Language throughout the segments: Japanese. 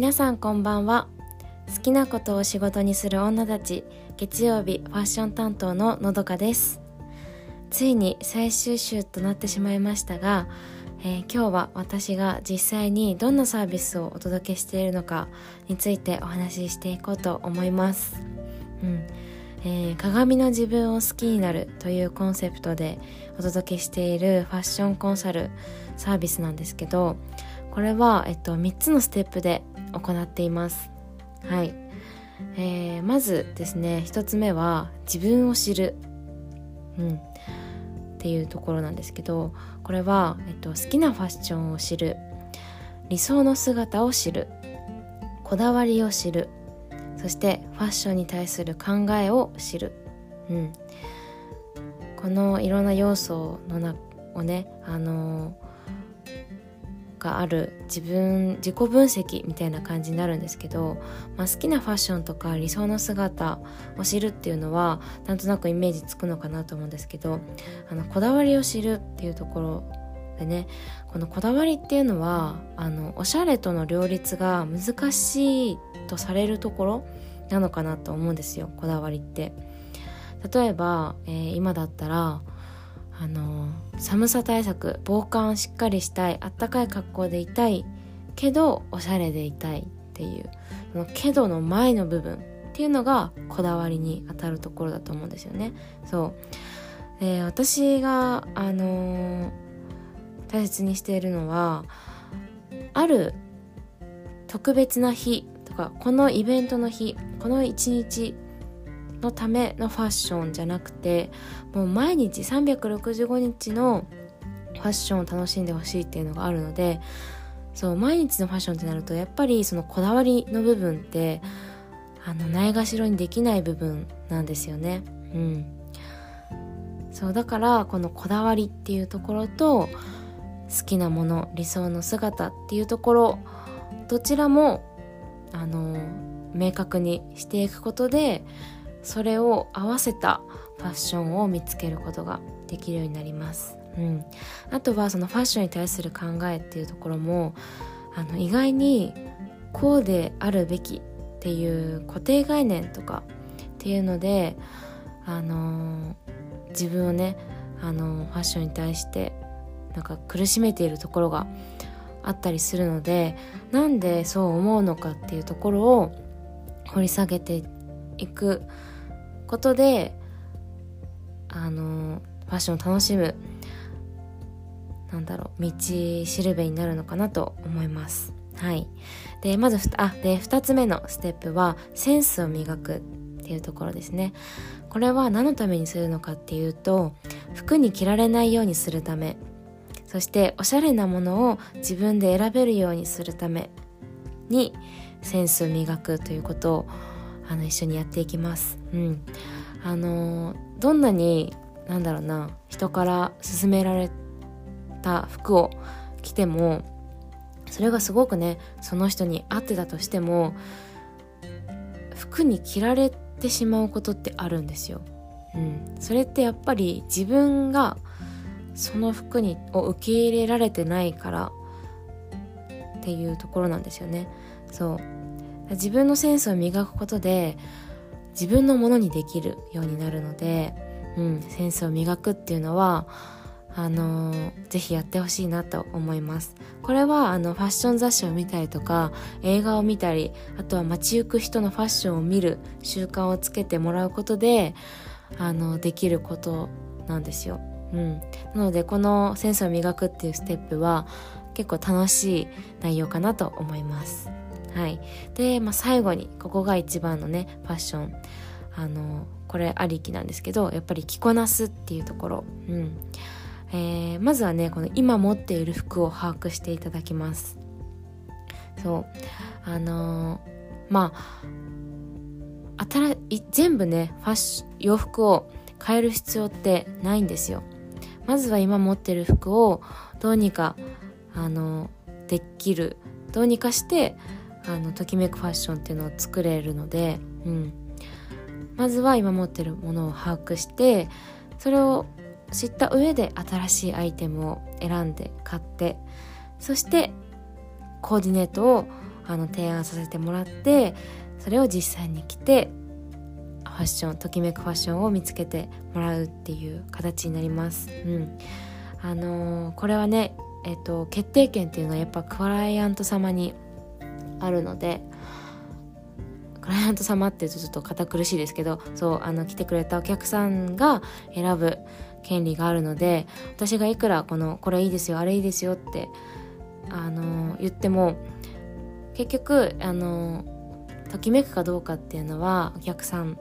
皆さんこんばんは。好きなことを仕事にする女たち月曜日ファッション担当ののどかです。ついに最終週となってしまいましたが、えー、今日は私が実際にどんなサービスをお届けしているのかについてお話ししていこうと思います、うん。えー、鏡の自分を好きになるというコンセプトでお届けしているファッションコンサルサービスなんですけどこれは、えっと、3つのステップで行っています。はい、えー、まずですね1つ目は自分を知る、うん、っていうところなんですけどこれは、えっと、好きなファッションを知る。理想の姿を知る。こだわりを知る。そしてファッションに対する考えを知る、うん、このいろんな要素のなをね、あのがある自分自己分析みたいな感じになるんですけど、まあ、好きなファッションとか理想の姿を知るっていうのはなんとなくイメージつくのかなと思うんですけどあのこだわりを知るっていうところでねこのこだわりっていうのはあのおしゃれとの両立が難しいとされるところなのかなと思うんですよこだわりって。例えば、えー、今だったらあの寒さ対策防寒しっかりしたいあったかい格好でいたいけどおしゃれでいたいっていうそのけどの前の部分っていうのがこだわりに当たるところだと思うんですよね。そう、私があのー、大切にしているのはある特別な日とかこのイベントの日この一日のためのファッションじゃなくてもう毎日365日のファッションを楽しんでほしいっていうのがあるのでそう毎日のファッションってなるとやっぱりそのこだわりの部分ってあのないがしろにできない部分なんですよね。うん、そうだからこのこだわりっていうところと好きなもの理想の姿っていうところどちらもあの明確にしていくことでそれを合わせたファッションを見つけることができるようになります。うん、あとはそのファッションに対する考えっていうところもあの意外にこうであるべきっていう固定概念とかっていうので、あのー、自分をね、あのー、ファッションに対してなんか苦しめているところがあったりするのでなんでそう思うのかっていうところを掘り下げていくことであのファッションを楽しむなんだろう道しるべになるのかなと思います。はい。でまずあで2つ目のステップはセンスを磨くっていうところですね。これは何のためにするのかっていうと服に着られないようにするため。そしておしゃれなものを自分で選べるようにするためにセンスを磨くということをあの一緒にやっていきます。うん、あのどんなになんだろうな人から勧められた服を着てもそれがすごくねその人に合ってたとしても服に着られてしまうことってあるんですよ。うん、それってやっぱり自分がその服にを受け入れられてないからっていうところなんですよね。そう自分のセンスを磨くことで自分のものにできるようになるので、うん、センスを磨くっていうのはあのー、ぜひやってほしいなと思います。これはあのファッション雑誌を見たりとか映画を見たりあとは街行く人のファッションを見る習慣をつけてもらうことであのできることなんですよ、うん、なのでこのセンスを磨くっていうステップは結構楽しい内容かなと思います。はい。で、まあ、最後に、ここが一番のね、ファッション。あの、これありきなんですけど、やっぱり着こなすっていうところ。うん。えー、まずはね、この今持っている服を把握していただきます。そう。あのー、まあ、新い全部ね、ファッシ洋服を変える必要ってないんですよ。まずは今持ってる服をどうにか、あのできる。どうにかして、あのときめくファッションっていうのを作れるので、うん、まずは今持ってるものを把握してそれを知った上で新しいアイテムを選んで買ってそしてコーディネートをあの提案させてもらってそれを実際に着てファッションときめくファッションを見つけてもらうっていう形になります。うんあのー、これはね、えっと、決定権っていうのはやっぱクライアント様にあるのでクライアント様って言うとちょっと堅苦しいですけどそうあの来てくれたお客さんが選ぶ権利があるので私がいくらこのこれいいですよあれいいですよってあの言っても結局あのときめくかどうかっていうのはお客さん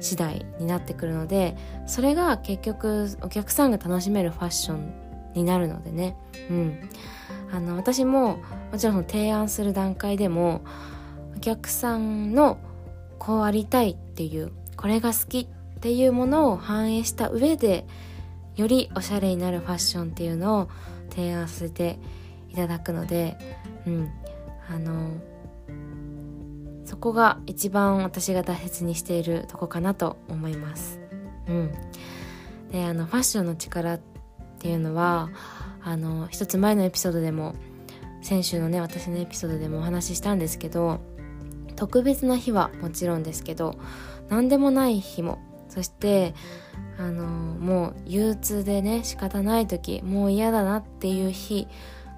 次第になってくるのでそれが結局お客さんが楽しめるファッションになるのでね、うん、あの私ももちろん提案する段階でもお客さんのこうありたいっていうこれが好きっていうものを反映した上でよりおしゃれになるファッションっていうのを提案させていただくので、うん、あのそこが一番私が大切にしているとこかなと思います。うん、であのファッションの力っていうのはあの一つ前のエピソードでも先週のね私のエピソードでもお話ししたんですけど特別な日はもちろんですけど何でもない日もそしてあのもう憂鬱でね仕方ない時もう嫌だなっていう日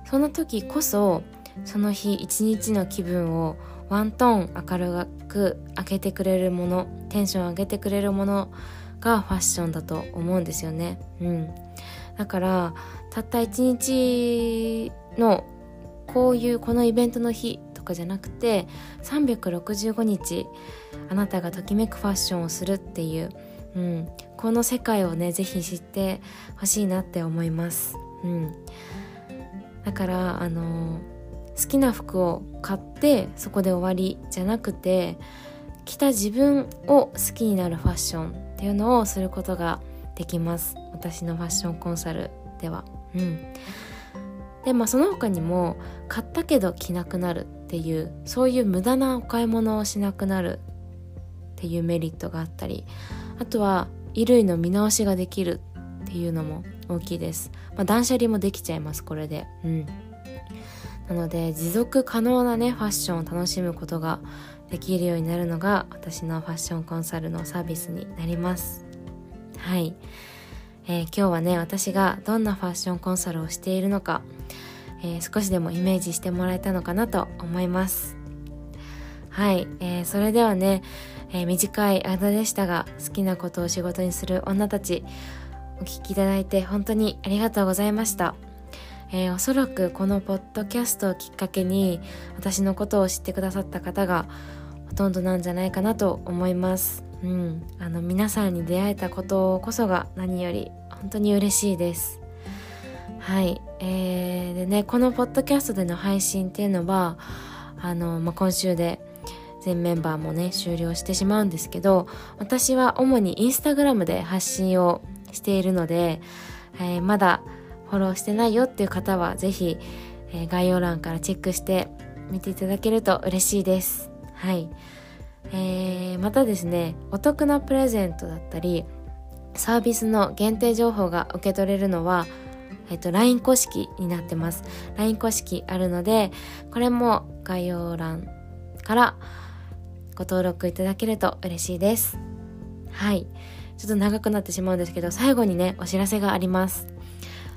その時こそその日一日の気分をワントーン明るく開けてくれるものテンション上げてくれるものがファッションだと思うんですよね。うん、だからたった一日のこういうこのイベントの日とかじゃなくて365日あなたがときめくファッションをするっていう、うん、この世界をね是非知ってほしいなって思います。うん、だからあの好きな服を買ってそこで終わりじゃなくて着た自分を好きになるファッションっていうのをすることができます私のファッションコンサルでは。うん。でまあその他にも買ったけど着なくなるっていうそういう無駄なお買い物をしなくなるっていうメリットがあったりあとは衣類の見直しができるっていうのも大きいです、まあ、断捨離もできちゃいますこれで。うん。なので持続可能なねファッションを楽しむことができるようになるのが私のファッションコンサルのサービスになります。はい、えー、今日はね私がどんなファッションコンサルをしているのか、えー、少しでもイメージしてもらえたのかなと思いますはい、えー、それではね、え短い間でしたが好きなことを仕事にする女たちお聴きいただいて本当にありがとうございましたえ、おそらくこのポッドキャストをきっかけに私のことを知ってくださった方がほとんどなんじゃないかなと思います。うん、あの皆さんに出会えたことこそが何より本当に嬉しいです。はい、えー、でねこのポッドキャストでの配信っていうのはあの、まあ、今週で全メンバーもね終了してしまうんですけど私は主にインスタグラムで発信をしているので、えー、まだフォローしてないよっていう方は是非、えー、概要欄からチェックして見ていただけると嬉しいです。はい。えー、またですね、お得なプレゼントだったり、サービスの限定情報が受け取れるのは、えっと、LINE 公式になってます。LINE 公式あるので、これも概要欄からご登録いただけると嬉しいです。はい。ちょっと長くなってしまうんですけど、最後にね、お知らせがあります。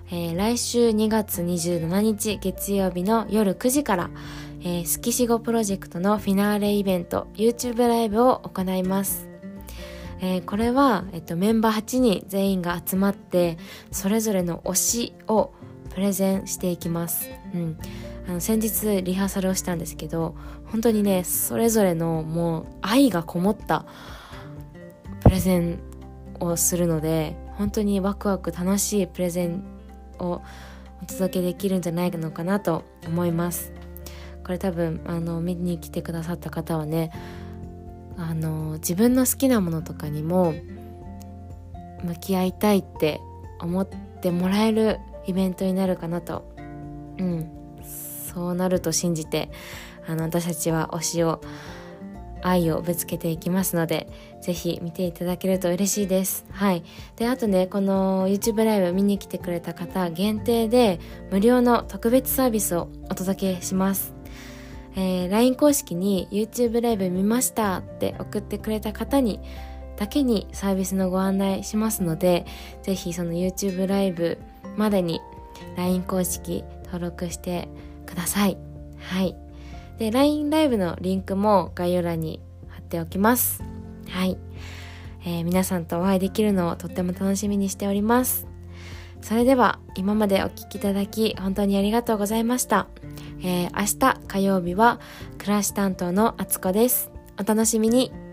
えー、来週2月27日月曜日の夜9時から、えー、スキシゴプロジェクトのフィナーレイベント YouTube ライブを行います。えー、これは、えっと、メンバー8人全員が集まってそれぞれの推しをプレゼンしていきます。うん、あの先日リハーサルをしたんですけど本当にねそれぞれのもう愛がこもったプレゼンをするので本当にワクワク楽しいプレゼンをお届けできるんじゃないのかなと思いますこれ多分あの見に来てくださった方はねあの自分の好きなものとかにも向き合いたいって思ってもらえるイベントになるかなとうんそうなると信じてあの私たちは推しを愛をぶつけていきますので、ぜひ見ていただけると嬉しいです。はい。で、あとね、この YouTube ライブ見に来てくれた方限定で無料の特別サービスをお届けします。えー、LINE 公式に YouTube ライブ見ましたって送ってくれた方にだけにサービスのご案内しますので、ぜひその YouTube ライブまでに LINE 公式登録してください。はい。で、LINE ライブのリンクも概要欄に貼っておきます。はい。えー、皆さんとお会いできるのをとっても楽しみにしております。それでは今までお聴きいただき本当にありがとうございました。えー、明日火曜日は暮らし担当のあつこです。お楽しみに。